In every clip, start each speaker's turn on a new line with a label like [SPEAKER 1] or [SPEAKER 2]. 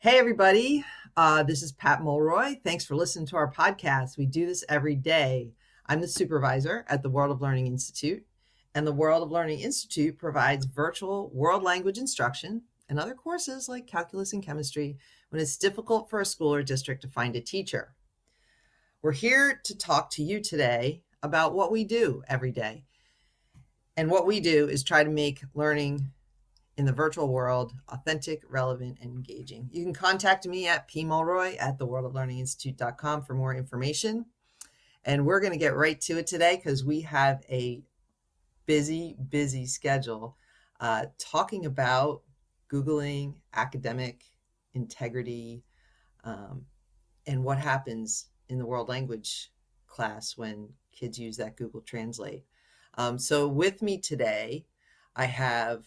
[SPEAKER 1] Hey, everybody. Uh, this is Pat Mulroy. Thanks for listening to our podcast. We do this every day. I'm the supervisor at the World of Learning Institute, and the World of Learning Institute provides virtual world language instruction and other courses like calculus and chemistry when it's difficult for a school or district to find a teacher. We're here to talk to you today about what we do every day. And what we do is try to make learning in the virtual world authentic, relevant, and engaging. You can contact me at pmulroy at theworldoflearninginstitute.com for more information. And we're going to get right to it today because we have a busy, busy schedule uh, talking about Googling academic integrity um, and what happens in the world language class when kids use that Google Translate. Um, so, with me today, I have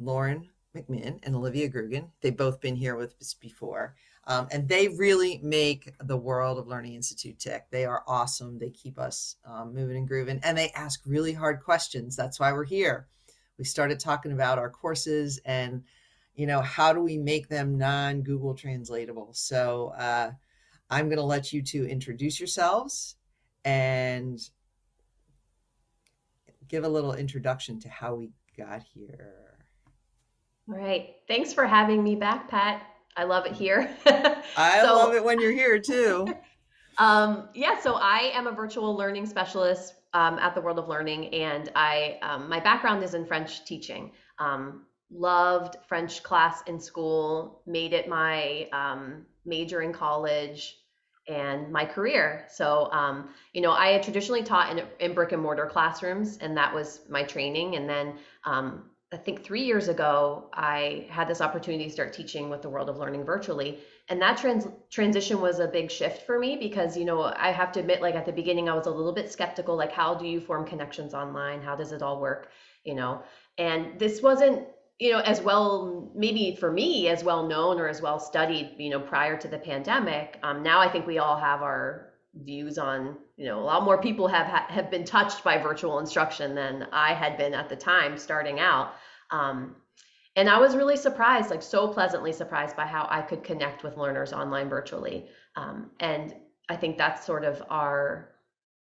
[SPEAKER 1] Lauren McMinn and Olivia Grugan. They've both been here with us before. Um, and they really make the World of Learning Institute tick. They are awesome. They keep us um, moving and grooving, and they ask really hard questions. That's why we're here. We started talking about our courses and, you know, how do we make them non Google translatable? So uh, I'm going to let you two introduce yourselves and give a little introduction to how we got here.
[SPEAKER 2] All right. Thanks for having me back, Pat. I love it here.
[SPEAKER 1] I so, love it when you're here too.
[SPEAKER 2] um, yeah, so I am a virtual learning specialist um, at the World of Learning, and I um, my background is in French teaching. Um, loved French class in school, made it my um, major in college and my career. So, um, you know, I had traditionally taught in, in brick and mortar classrooms, and that was my training. And then um, I think three years ago, I had this opportunity to start teaching with the world of learning virtually. And that trans- transition was a big shift for me because, you know, I have to admit, like at the beginning, I was a little bit skeptical, like, how do you form connections online? How does it all work? You know, and this wasn't, you know, as well, maybe for me, as well known or as well studied, you know, prior to the pandemic. Um, now I think we all have our views on you know a lot more people have have been touched by virtual instruction than i had been at the time starting out. Um, and i was really surprised like so pleasantly surprised by how i could connect with learners online virtually. Um, and i think that's sort of our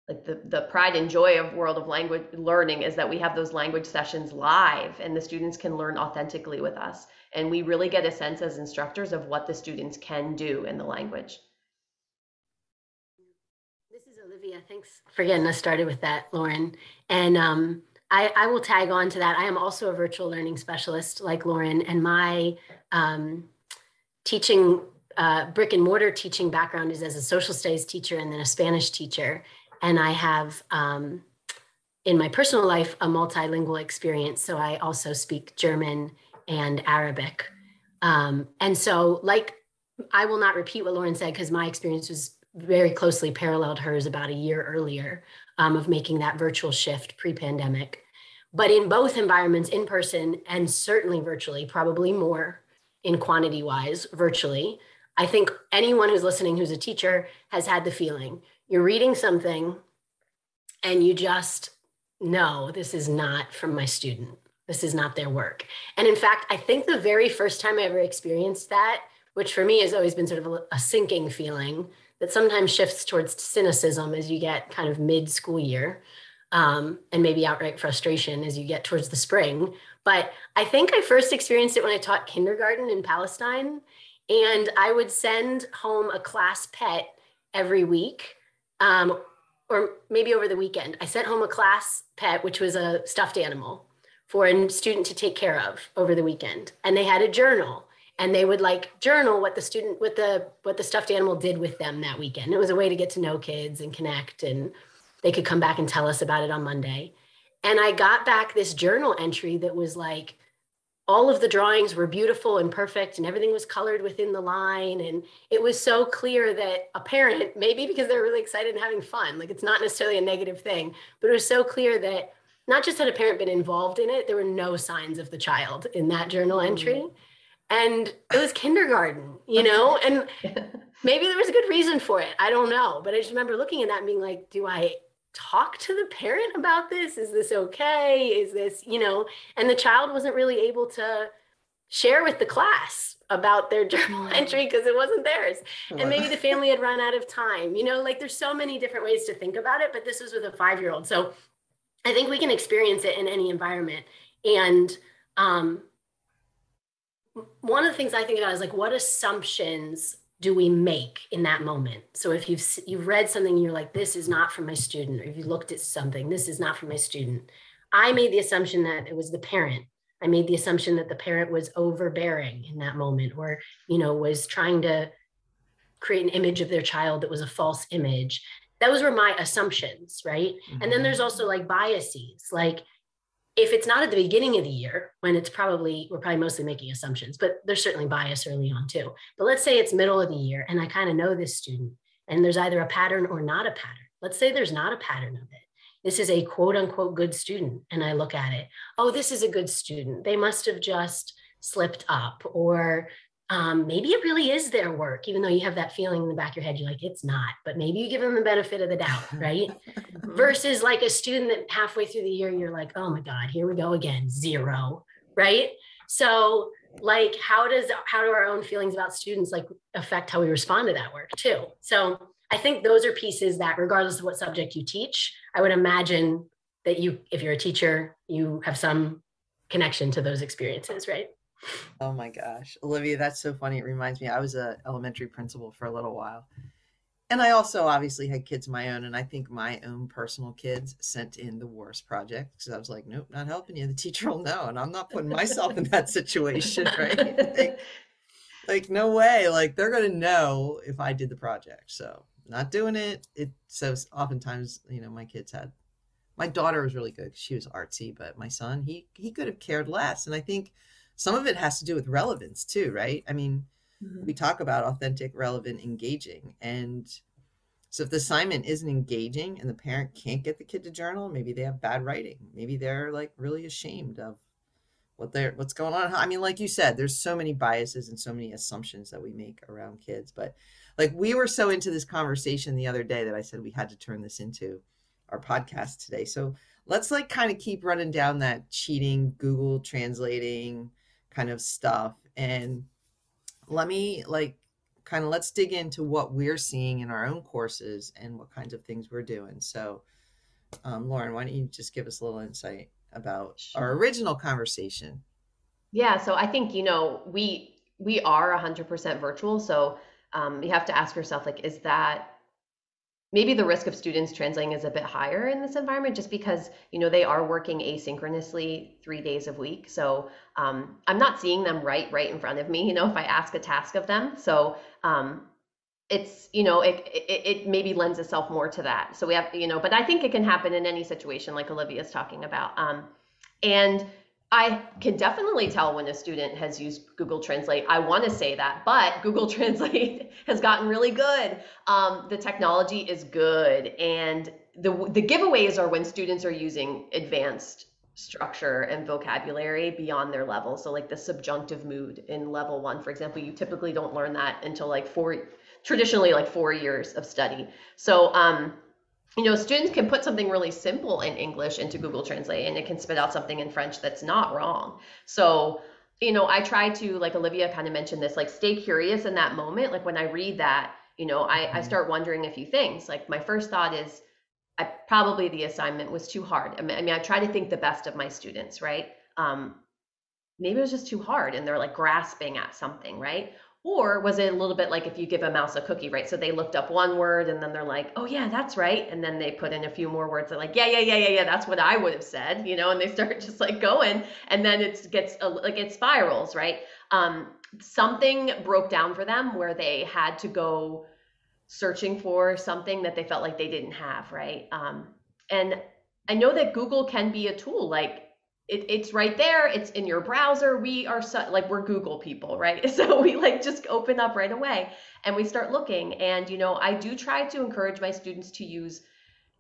[SPEAKER 2] like the, the pride and joy of world of language learning is that we have those language sessions live and the students can learn authentically with us. And we really get a sense as instructors of what the students can do in the language
[SPEAKER 3] Olivia, thanks for getting us started with that, Lauren. And um, I, I, will tag on to that. I am also a virtual learning specialist like Lauren, and my um, teaching, uh, brick and mortar teaching background is as a social studies teacher and then a Spanish teacher. And I have, um, in my personal life, a multilingual experience. So I also speak German and Arabic. Um, and so, like, I will not repeat what Lauren said because my experience was very closely paralleled hers about a year earlier um, of making that virtual shift pre-pandemic. But in both environments, in person and certainly virtually, probably more in quantity wise, virtually, I think anyone who's listening who's a teacher has had the feeling you're reading something and you just know this is not from my student. This is not their work. And in fact, I think the very first time I ever experienced that, which for me has always been sort of a, a sinking feeling, that sometimes shifts towards cynicism as you get kind of mid school year um, and maybe outright frustration as you get towards the spring. But I think I first experienced it when I taught kindergarten in Palestine. And I would send home a class pet every week, um, or maybe over the weekend. I sent home a class pet, which was a stuffed animal for a student to take care of over the weekend. And they had a journal and they would like journal what the student what the what the stuffed animal did with them that weekend. It was a way to get to know kids and connect and they could come back and tell us about it on monday. And i got back this journal entry that was like all of the drawings were beautiful and perfect and everything was colored within the line and it was so clear that a parent maybe because they're really excited and having fun like it's not necessarily a negative thing but it was so clear that not just had a parent been involved in it there were no signs of the child in that journal entry. mm and it was kindergarten, you know, and maybe there was a good reason for it. I don't know. But I just remember looking at that and being like, do I talk to the parent about this? Is this okay? Is this, you know, and the child wasn't really able to share with the class about their journal entry because it wasn't theirs. And maybe the family had run out of time. You know, like there's so many different ways to think about it, but this was with a five year old. So I think we can experience it in any environment. And um, one of the things I think about is like, what assumptions do we make in that moment? So if you've you've read something, you're like, this is not for my student, or if you looked at something, this is not for my student. I made the assumption that it was the parent. I made the assumption that the parent was overbearing in that moment, or you know, was trying to create an image of their child that was a false image. Those were my assumptions, right? Mm-hmm. And then there's mm-hmm. also like biases, like if it's not at the beginning of the year when it's probably we're probably mostly making assumptions but there's certainly bias early on too. But let's say it's middle of the year and i kind of know this student and there's either a pattern or not a pattern. Let's say there's not a pattern of it. This is a quote unquote good student and i look at it. Oh this is a good student. They must have just slipped up or um, maybe it really is their work, even though you have that feeling in the back of your head, you're like, it's not, but maybe you give them the benefit of the doubt, right? Versus like a student that halfway through the year, you're like, oh my God, here we go again, zero, right? So like how does how do our own feelings about students like affect how we respond to that work too? So I think those are pieces that regardless of what subject you teach, I would imagine that you, if you're a teacher, you have some connection to those experiences, right?
[SPEAKER 1] Oh my gosh. Olivia, that's so funny. It reminds me, I was a elementary principal for a little while. And I also obviously had kids my own. And I think my own personal kids sent in the worst project because I was like, nope, not helping you. The teacher will know. And I'm not putting myself in that situation, right? like, like, no way. Like, they're going to know if I did the project. So, not doing it. It so oftentimes, you know, my kids had my daughter was really good. She was artsy, but my son, he he could have cared less. And I think some of it has to do with relevance too, right? I mean, mm-hmm. we talk about authentic, relevant, engaging. And so if the assignment isn't engaging and the parent can't get the kid to journal, maybe they have bad writing. Maybe they're like really ashamed of what they're what's going on. I mean, like you said, there's so many biases and so many assumptions that we make around kids. But like we were so into this conversation the other day that I said we had to turn this into our podcast today. So let's like kind of keep running down that cheating, Google translating, kind of stuff. And let me like kind of let's dig into what we're seeing in our own courses and what kinds of things we're doing. So, um, Lauren, why don't you just give us a little insight about sure. our original conversation?
[SPEAKER 2] Yeah, so I think you know we we are 100% virtual, so um, you have to ask yourself like, is that maybe the risk of students translating is a bit higher in this environment just because you know they are working asynchronously three days a week. So um, i'm not seeing them right right in front of me you know if i ask a task of them. So um, it's you know it, it, it maybe lends itself more to that. So we have you know but i think it can happen in any situation like olivia's talking about. Um, and I can definitely tell when a student has used Google Translate. I want to say that, but Google Translate has gotten really good. Um, the technology is good, and the the giveaways are when students are using advanced structure and vocabulary beyond their level. So, like the subjunctive mood in level one, for example, you typically don't learn that until like four, traditionally like four years of study. So, um, you know, students can put something really simple in English into Google Translate and it can spit out something in French that's not wrong. So, you know, I try to, like Olivia kind of mentioned this, like stay curious in that moment. Like when I read that, you know, I, I mm-hmm. start wondering a few things. Like my first thought is, I probably the assignment was too hard. I mean, I, mean, I try to think the best of my students, right? Um, maybe it was just too hard and they're like grasping at something, right? Or was it a little bit like if you give a mouse a cookie, right? So they looked up one word and then they're like, oh, yeah, that's right. And then they put in a few more words. They're like, yeah, yeah, yeah, yeah, yeah, that's what I would have said, you know, and they start just like going. And then it gets like it spirals, right? Um, something broke down for them where they had to go searching for something that they felt like they didn't have, right? Um, and I know that Google can be a tool. Like it, it's right there it's in your browser we are so, like we're google people right? So we like just open up right away and we start looking. And you know i do try to encourage my students to use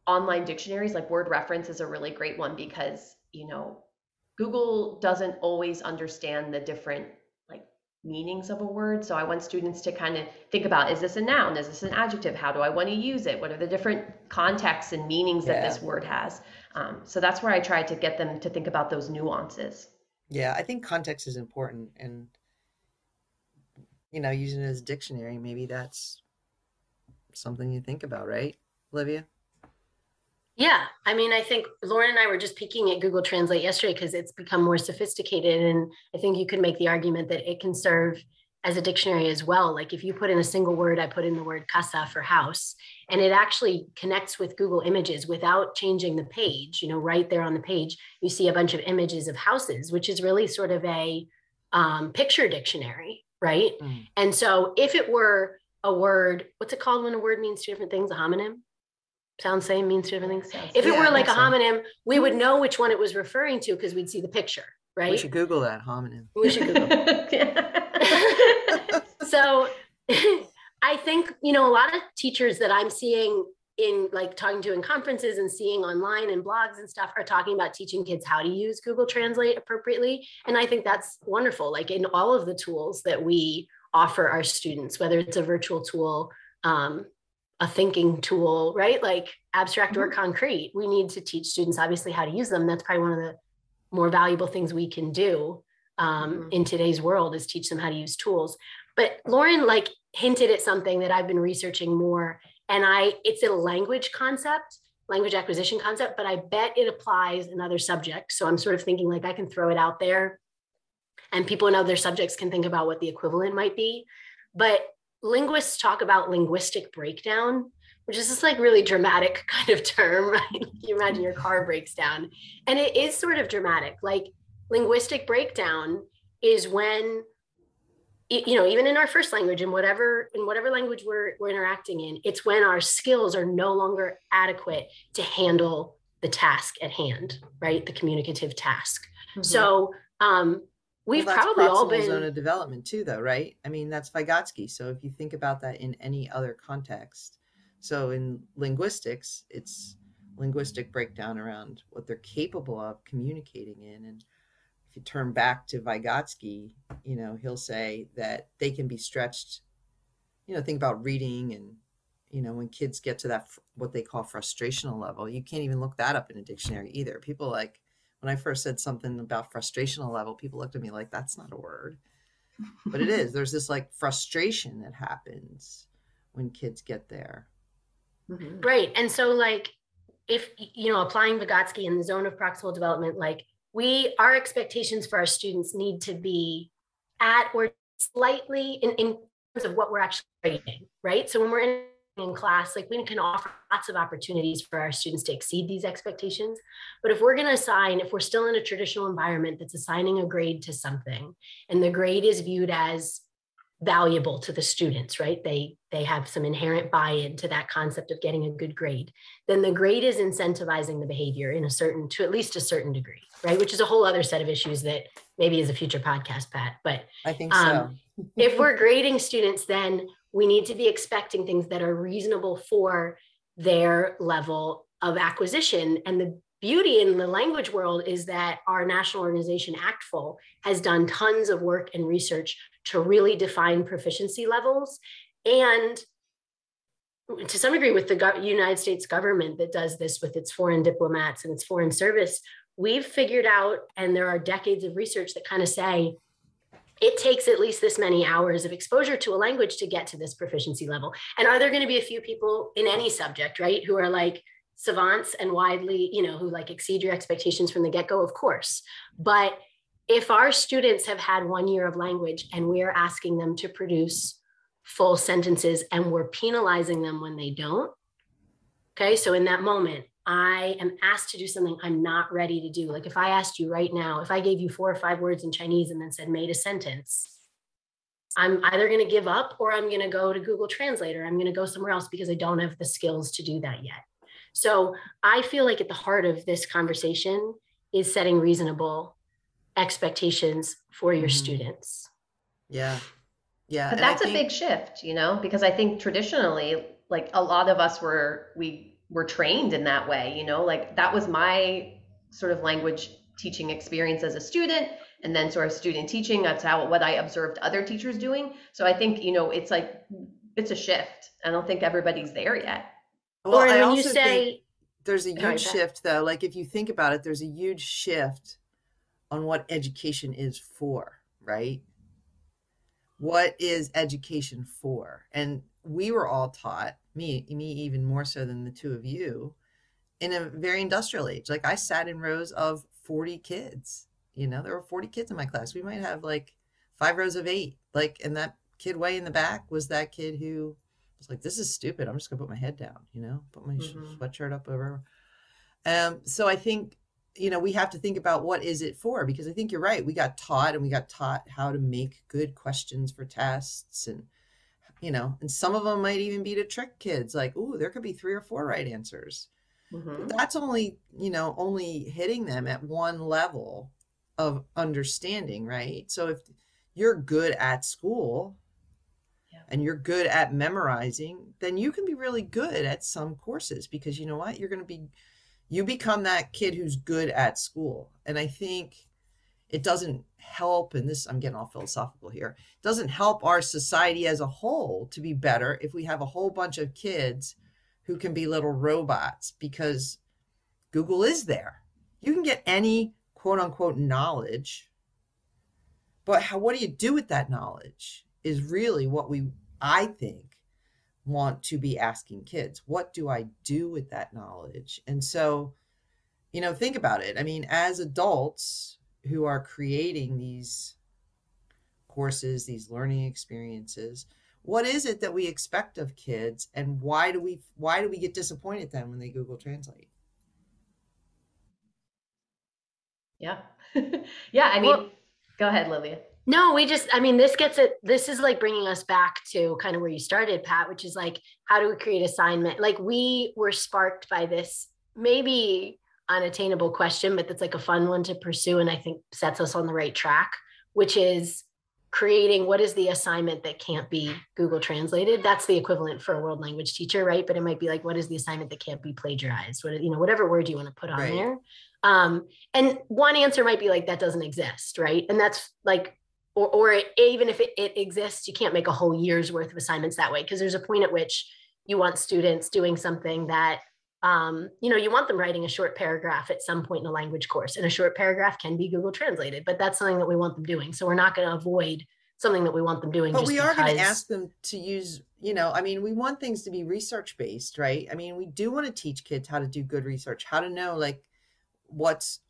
[SPEAKER 2] online dictionaries like word reference is a really great one because you know google doesn't always understand the different meanings of a word so i want students to kind of think about is this a noun is this an adjective how do i want to use it what are the different contexts and meanings yeah. that this word has um, so that's where I try to get them to think about those nuances.
[SPEAKER 1] Yeah, I think context is important and you know, using it as a dictionary, maybe that's something you think about, right, Olivia?
[SPEAKER 3] Yeah, I mean, I think Lauren and I were just peeking at Google Translate yesterday because it's become more sophisticated. And I think you could make the argument that it can serve as a dictionary as well. Like if you put in a single word, I put in the word casa for house, and it actually connects with Google Images without changing the page. You know, right there on the page, you see a bunch of images of houses, which is really sort of a um, picture dictionary, right? Mm. And so if it were a word, what's it called when a word means two different things? A homonym? Sounds same means two different things. If it yeah, were like a homonym, we would know which one it was referring to because we'd see the picture, right? We
[SPEAKER 1] should Google that homonym.
[SPEAKER 3] We should Google. so I think, you know, a lot of teachers that I'm seeing in like talking to in conferences and seeing online and blogs and stuff are talking about teaching kids how to use Google Translate appropriately. And I think that's wonderful. Like in all of the tools that we offer our students, whether it's a virtual tool, um, a thinking tool, right? Like abstract or mm-hmm. concrete. We need to teach students obviously how to use them. That's probably one of the more valuable things we can do um, mm-hmm. in today's world is teach them how to use tools. But Lauren like hinted at something that I've been researching more, and I it's a language concept, language acquisition concept, but I bet it applies in other subjects. So I'm sort of thinking like I can throw it out there, and people in other subjects can think about what the equivalent might be. But linguists talk about linguistic breakdown, which is this like really dramatic kind of term, right? you imagine your car breaks down. And it is sort of dramatic. Like linguistic breakdown is when you know even in our first language in whatever in whatever language we're, we're interacting in it's when our skills are no longer adequate to handle the task at hand right the communicative task mm-hmm. so um we've well, probably all been
[SPEAKER 1] zone of development too though right? I mean that's vygotsky. So if you think about that in any other context so in linguistics it's linguistic breakdown around what they're capable of communicating in. And if you turn back to vygotsky you know he'll say that they can be stretched you know think about reading and you know when kids get to that what they call frustrational level you can't even look that up in a dictionary either. People like when I first said something about frustrational level, people looked at me like that's not a word. But it is. There's this like frustration that happens when kids get there.
[SPEAKER 3] Mm-hmm. Right. And so like if you know applying Vygotsky in the zone of proximal development, like we our expectations for our students need to be at or slightly in, in terms of what we're actually reading, right? So when we're in in class like we can offer lots of opportunities for our students to exceed these expectations. But if we're going to assign if we're still in a traditional environment that's assigning a grade to something and the grade is viewed as valuable to the students right? They they have some inherent buy-in to that concept of getting a good grade then the grade is incentivizing the behavior in a certain to at least a certain degree right? Which is a whole other set of issues that maybe is a future podcast pat but
[SPEAKER 1] i think um,
[SPEAKER 3] so. if we're grading students then we need to be expecting things that are reasonable for their level of acquisition. And the beauty in the language world is that our national organization, ACTFL, has done tons of work and research to really define proficiency levels. And to some degree, with the United States government that does this with its foreign diplomats and its foreign service, we've figured out, and there are decades of research that kind of say it takes at least this many hours of exposure to a language to get to this proficiency level. And are there going to be a few people in any subject, right, who are like savants and widely, you know, who like exceed your expectations from the get go? Of course. But if our students have had one year of language and we are asking them to produce full sentences and we're penalizing them when they don't, okay, so in that moment, I am asked to do something I'm not ready to do. Like if I asked you right now, if I gave you four or five words in Chinese and then said made a sentence, I'm either going to give up or I'm going to go to Google Translate or I'm going to go somewhere else because I don't have the skills to do that yet. So I feel like at the heart of this conversation is setting reasonable expectations for your mm-hmm. students.
[SPEAKER 1] Yeah. Yeah.
[SPEAKER 2] But that's think- a big shift, you know, because I think traditionally, like a lot of us were, we were trained in that way you know like that was my sort of language teaching experience as a student and then sort of student teaching that's how what i observed other teachers doing. So i think you know it's like it's a shift. I don't think everybody's there yet.
[SPEAKER 1] Well, or when you say there's a huge shift though. Like if you think about it there's a huge shift on what education is for, right? What is education for? And we were all taught, me, me even more so than the two of you, in a very industrial age. Like I sat in rows of 40 kids. You know, there were 40 kids in my class. We might have like five rows of eight. Like, and that kid way in the back was that kid who was like, this is stupid. I'm just gonna put my head down, you know, put my mm-hmm. sweatshirt up over. Um, so I think, you know, we have to think about what is it for? Because I think you're right. We got taught and we got taught how to make good questions for tests and you know, and some of them might even be to trick kids, like, oh, there could be three or four right answers. Mm-hmm. That's only, you know, only hitting them at one level of understanding, right? So if you're good at school yeah. and you're good at memorizing, then you can be really good at some courses because you know what? You're going to be, you become that kid who's good at school. And I think it doesn't help, and this, I'm getting all philosophical here, doesn't help our society as a whole to be better if we have a whole bunch of kids who can be little robots because Google is there. You can get any quote unquote knowledge, but how, what do you do with that knowledge is really what we, I think, want to be asking kids. What do I do with that knowledge? And so, you know, think about it. I mean, as adults who are creating these courses, these learning experiences, what is it that we expect of kids and why do we why do we get disappointed then when they google translate?
[SPEAKER 2] Yeah. Yeah i mean well, go ahead Olivia
[SPEAKER 3] no we just i mean this gets it this is like bringing us back to kind of where you started pat which is like how do we create assignment? Like we were sparked by this maybe unattainable question but that's like a fun one to pursue and i think sets us on the right track which is creating what is the assignment that can't be Google translated. That's the equivalent for a world language teacher, right? But it might be like, what is the assignment that can't be plagiarized? What you know, whatever word you want to put on right. there. Um, and one answer might be like that doesn't exist, right? And that's like, or or it, even if it, it exists, you can't make a whole year's worth of assignments that way because there's a point at which you want students doing something that um, you know, you want them writing a short paragraph at some point in a language course, and a short paragraph can be Google translated, but that's something that we want them doing. So we're not going to avoid something that we want them doing.
[SPEAKER 1] But we are going to ask them to use, you know, I mean, we want things to be research based, right? I mean, we do want to teach kids how to do good research, how to know like what's,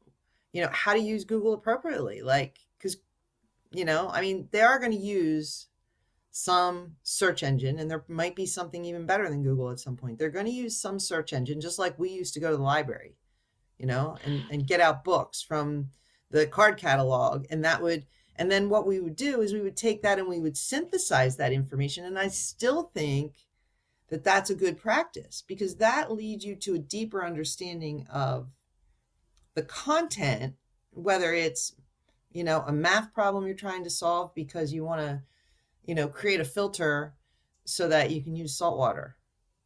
[SPEAKER 1] you know, how to use Google appropriately, like because, you know, I mean, they are going to use some search engine and there might be something even better than google at some point. They're going to use some search engine just like we used to go to the library you know and, and get out books from the card catalog and that would and then what we would do is we would take that and we would synthesize that information and i still think that that's a good practice because that leads you to a deeper understanding of the content whether it's you know a math problem you're trying to solve because you want to you know, create a filter so that you can use salt water,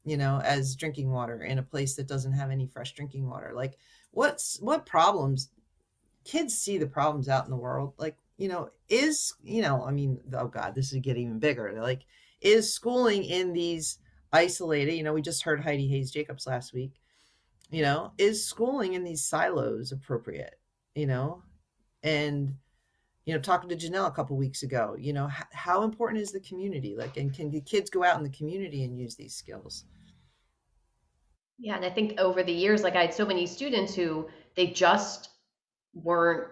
[SPEAKER 1] you know, as drinking water in a place that doesn't have any fresh drinking water. Like what's what problems kids see the problems out in the world? Like, you know, is, you know, I mean, oh God, this is getting even bigger. like, is schooling in these isolated, you know, we just heard Heidi Hayes Jacobs last week, you know, is schooling in these silos appropriate, you know? And you know talking to janelle a couple weeks ago you know h- how important is the community? Like and can the kids go out in the community and use these skills?
[SPEAKER 2] Yeah and i think over the years like i had so many students who they just weren't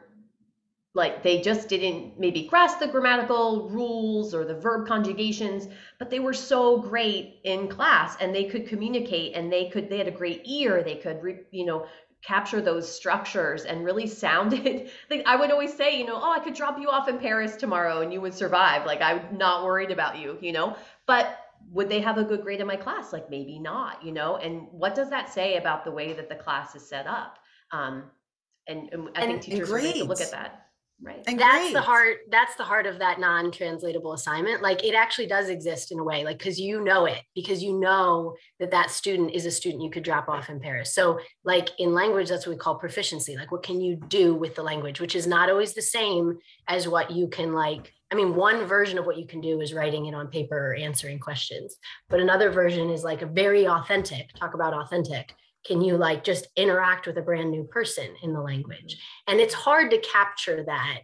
[SPEAKER 2] like they just didn't maybe grasp the grammatical rules or the verb conjugations but they were so great in class and they could communicate and they could they had a great ear they could re, you know capture those structures and really sound it. Like i would always say you know oh i could drop you off in paris tomorrow and you would survive. Like i'm not worried about you you know? But would they have a good grade in my class? Like maybe not you know? And what does that say about the way that the class is set up? Um, and, and i and, think teachers need to look at that right.
[SPEAKER 3] And that's the heart that's the heart of that non-translatable assignment. Like it actually does exist in a way like because you know it because you know that that student is a student you could drop off in paris. So like in language that's what we call proficiency. Like what can you do with the language which is not always the same as what you can like I mean, one version of what you can do is writing it on paper or answering questions, but another version is like a very authentic, talk about authentic, can you like just interact with a brand new person in the language and it's hard to capture that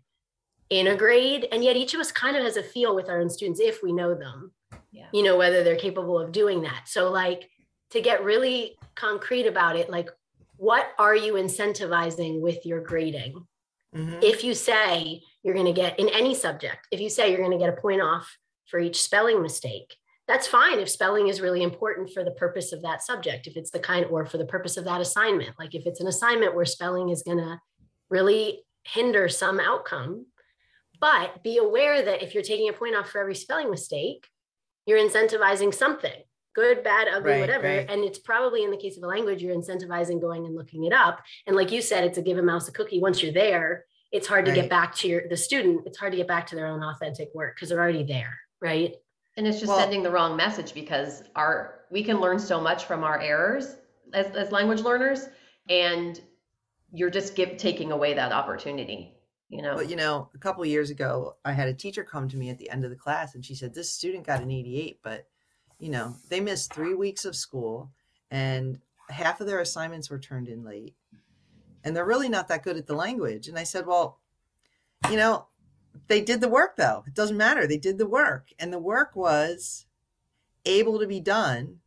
[SPEAKER 3] in a grade and yet each of us kind of has a feel with our own students if we know them yeah. you know whether they're capable of doing that so like to get really concrete about it like what are you incentivizing with your grading mm-hmm. if you say you're going to get in any subject if you say you're going to get a point off for each spelling mistake that's fine if spelling is really important for the purpose of that subject if it's the kind or for the purpose of that assignment like if it's an assignment where spelling is going to really hinder some outcome but be aware that if you're taking a point off for every spelling mistake, you're incentivizing something good, bad, ugly, right, whatever. Right. And it's probably in the case of a language, you're incentivizing going and looking it up. And like you said, it's a give a mouse a cookie. Once you're there, it's hard right. to get back to your the student. It's hard to get back to their own authentic work because they're already there, right?
[SPEAKER 2] And it's just well, sending the wrong message because our we can learn so much from our errors as, as language learners, and you're just give, taking away that opportunity you know?
[SPEAKER 1] But you know a couple years ago i had a teacher come to me at the end of the class and she said this student got an 88 but you know they missed three weeks of school and half of their assignments were turned in late and they're really not that good at the language. And i said well you know they did the work though. It doesn't matter. They did the work. And the work was able to be done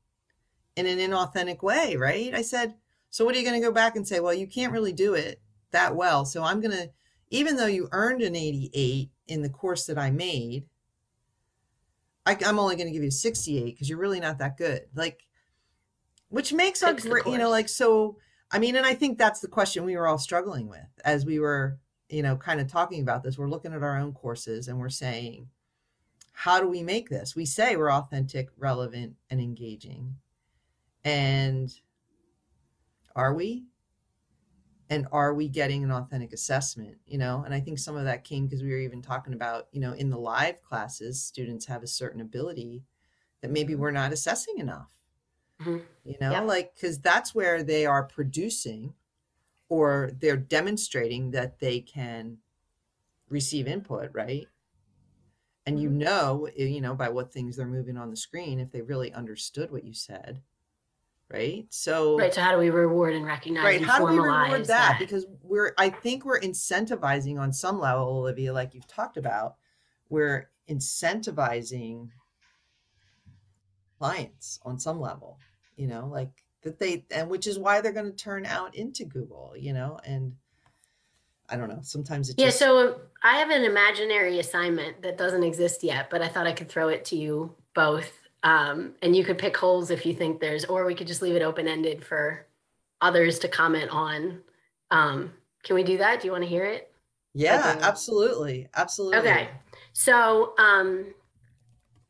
[SPEAKER 1] in an inauthentic way right? I said so what are you going to go back and say? Well you can't really do it that well. So i'm going to even though you earned an 88 in the course that I made, I, am only going to give you 68 because you're really not that good. Like, which makes our, you know, like, so, I mean, and I think that's the question we were all struggling with as we were, you know, kind of talking about this. We're looking at our own courses and we're saying, how do we make this? We say we're authentic, relevant, and engaging. And are we? and are we getting an authentic assessment you know and i think some of that came because we were even talking about you know in the live classes students have a certain ability that maybe we're not assessing enough mm-hmm. you know like because that's where they are producing or they're demonstrating that they can receive input right and you mm-hmm. know eh, you know by what things they're moving on the screen if they really understood what you said right so
[SPEAKER 3] right so how do we reward and recognize right and how do we reward that? that?
[SPEAKER 1] because we're i think we're incentivizing on some level olivia like you've talked about we're incentivizing clients on some level you know like that they and which is why they're going to turn out into google you know and i don't know sometimes it
[SPEAKER 3] yeah so i have an imaginary assignment that doesn't exist yet but i thought i could throw it to you both um, and you could pick holes if you think there's, or we could just leave it open ended for others to comment on. Um, can we do that? Do you want to hear it?
[SPEAKER 1] Yeah, absolutely. Absolutely.
[SPEAKER 3] Okay. So, um,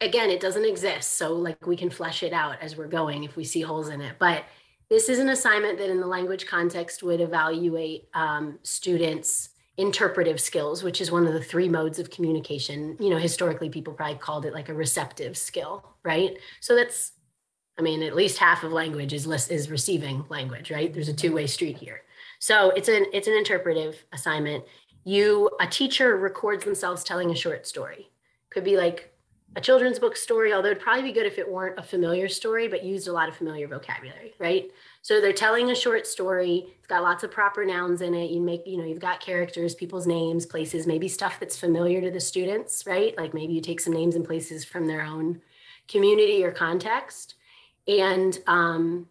[SPEAKER 3] again, it doesn't exist. So, like, we can flesh it out as we're going if we see holes in it. But this is an assignment that, in the language context, would evaluate um, students' interpretive skills, which is one of the three modes of communication. You know, historically, people probably called it like a receptive skill, right? So that's, I mean, at least half of language is list, is receiving language, right? There's a two-way street here. So it's an it's an interpretive assignment. You a teacher records themselves telling a short story. Could be like a children's book story, although it'd probably be good if it weren't a familiar story, but used a lot of familiar vocabulary, right? So they're telling a short story. It's got lots of proper nouns in it. You make, you know, you've got characters, people's names, places, maybe stuff that's familiar to the students, right? Like maybe you take some names and places from their own community or context. And um,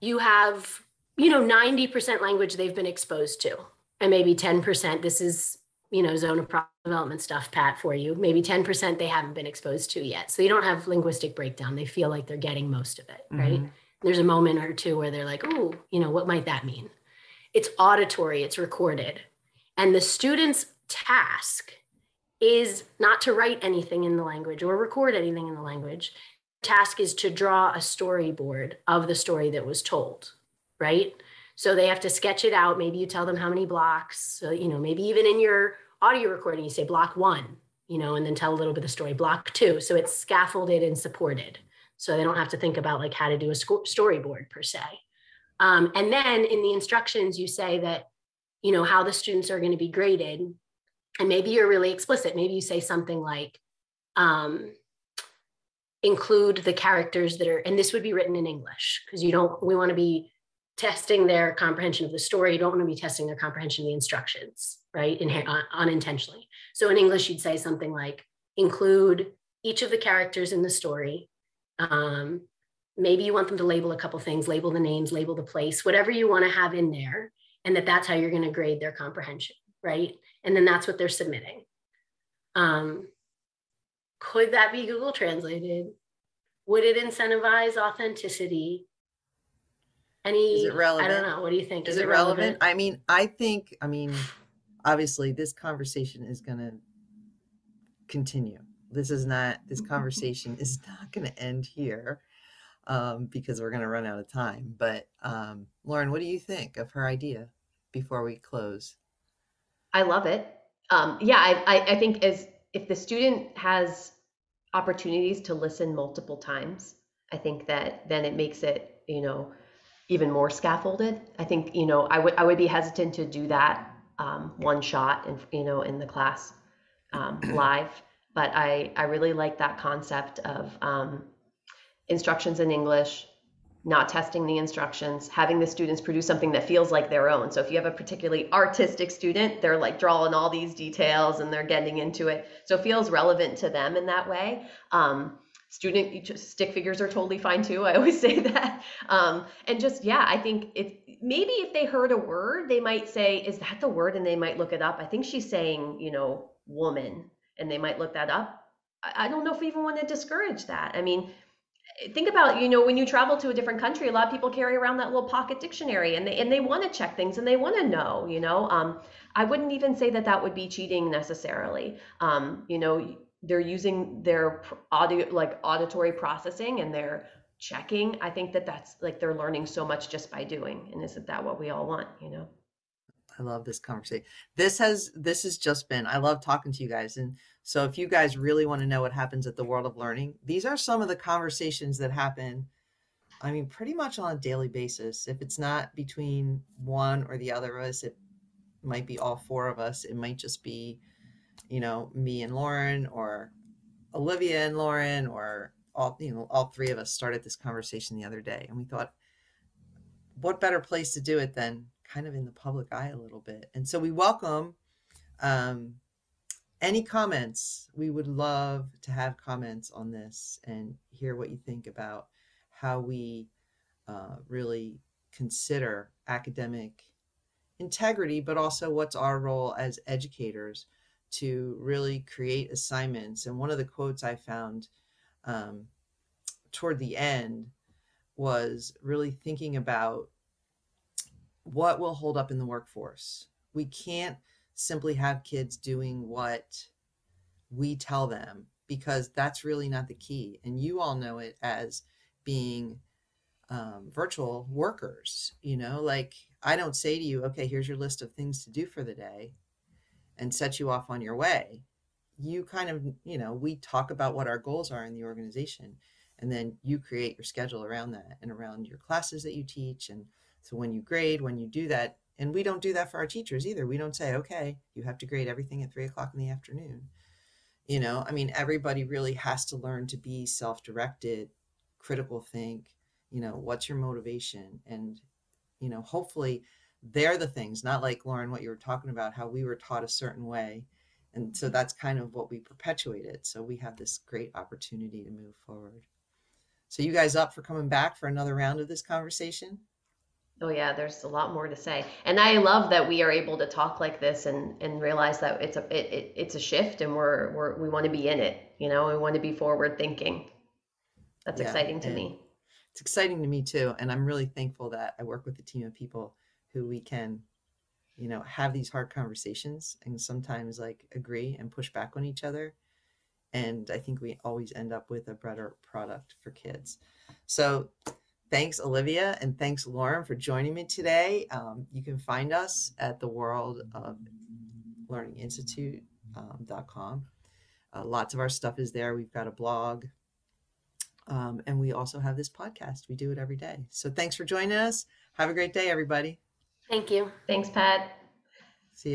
[SPEAKER 3] you have, you know, 90% language they've been exposed to. And maybe 10%, this is, you know, zone of development stuff, Pat, for you. Maybe 10% they haven't been exposed to yet. So you don't have linguistic breakdown. They feel like they're getting most of it, right? Mm-hmm there's a moment or two where they're like, oh, you know, what might that mean? It's auditory, it's recorded. And the student's task is not to write anything in the language or record anything in the language. task is to draw a storyboard of the story that was told, right? So they have to sketch it out. Maybe you tell them how many blocks. So, you know, maybe even in your audio recording, you say block one, you know, and then tell a little bit of the story, block two. So it's scaffolded and supported so they don't have to think about like how to do a storyboard per se um, and then in the instructions you say that you know how the students are going to be graded and maybe you're really explicit maybe you say something like um, include the characters that are, and this would be written in English because you don't, we want to be testing their comprehension of the story. You don't want to be testing their comprehension of the instructions, right? In, uh, unintentionally. So in English, you'd say something like include each of the characters in the story. Um, maybe you want them to label a couple things, label the names, label the place, whatever you want to have in there, and that that's how you're going to grade their comprehension, right? And then that's what they're submitting. Um, could that be Google translated? Would it incentivize authenticity? Any? Is it relevant? I don't know. What do you think?
[SPEAKER 1] Is, is it, relevant? relevant? I mean, I think. I mean, obviously, this conversation is going to continue. This is not. This conversation is not going to end here um, because we're going to run out of time. But um, Lauren, what do you think of her idea before we close?
[SPEAKER 2] I love it. Um, yeah, I, I, I think as if the student has opportunities to listen multiple times, I think that then it makes it, you know, even more scaffolded. I think, you know, I would I would be hesitant to do that um, one shot and you know in the class um, live, but I I really like that concept of um, instructions in English, not testing the instructions, having the students produce something that feels like their own. So if you have a particularly artistic student, they're like drawing all these details and they're getting into it. So it feels relevant to them in that way. Um, student stick figures are totally fine too. I always say that. Um, and just, yeah, I think it maybe if they heard a word, they might say, is that the word? And they might look it up. I think she's saying, you know, woman, and they might look that up. I, I don't know if we even want to discourage that. I mean, think about you know when you travel to a different country a lot of people carry around that little pocket dictionary and they and they want to check things and they want to know you know um, i wouldn't even say that that would be cheating necessarily um, you know they're using their audio like auditory processing and they're checking i think that that's like they're learning so much just by doing and isn't that what we all want you know
[SPEAKER 1] I love this conversation. This has this has just been I love talking to you guys and so if you guys really want to know what happens at the world of learning, these are some of the conversations that happen I mean pretty much on a daily basis. If it's not between one or the other of us, it might be all four of us. It might just be you know, me and Lauren or Olivia and Lauren or all you know all three of us started this conversation the other day and we thought what better place to do it than kind of in the public eye a little bit. And so we welcome um, any comments. We would love to have comments on this and hear what you think about how we uh, really consider academic integrity, but also what's our role as educators to really create assignments. And one of the quotes I found um, toward the end was really thinking about what will hold up in the workforce. We can't simply have kids doing what we tell them because that's really not the key. And you all know it as being um, virtual workers. You know, like I don't say to you, okay, here's your list of things to do for the day and set you off on your way. You kind of, you know, we talk about what our goals are in the organization and then you create your schedule around that and around your classes that you teach and so when you grade, when you do that, and we don't do that for our teachers either. We don't say, okay, you have to grade everything at three o'clock in the afternoon. You know, I mean, everybody really has to learn to be self directed, critical think, you know, what's your motivation? And, you know, hopefully they're the things, not like Lauren, what you were talking about, how we were taught a certain way. And so that's kind of what we perpetuated. So we have this great opportunity to move forward. So, you guys up for coming back for another round of this conversation?
[SPEAKER 2] Oh yeah, there's a lot more to say, and I love that we are able to talk like this and and realize that it's a it, it it's a shift, and we're we're we want to be in it. You know, we want to be forward thinking. That's yeah, exciting to me.
[SPEAKER 1] It's exciting to me too, and I'm really thankful that I work with a team of people who we can, you know, have these hard conversations and sometimes like agree and push back on each other, and I think we always end up with a better product for kids. So Thanks, Olivia, and thanks, Lauren, for joining me today. Um, you can find us at the World of Learning Institute.com. Um, uh, lots of our stuff is there. We've got a blog, um, and we also have this podcast. We do it every day. So thanks for joining us. Have a great day, everybody.
[SPEAKER 3] Thank you.
[SPEAKER 2] Thanks, Pat.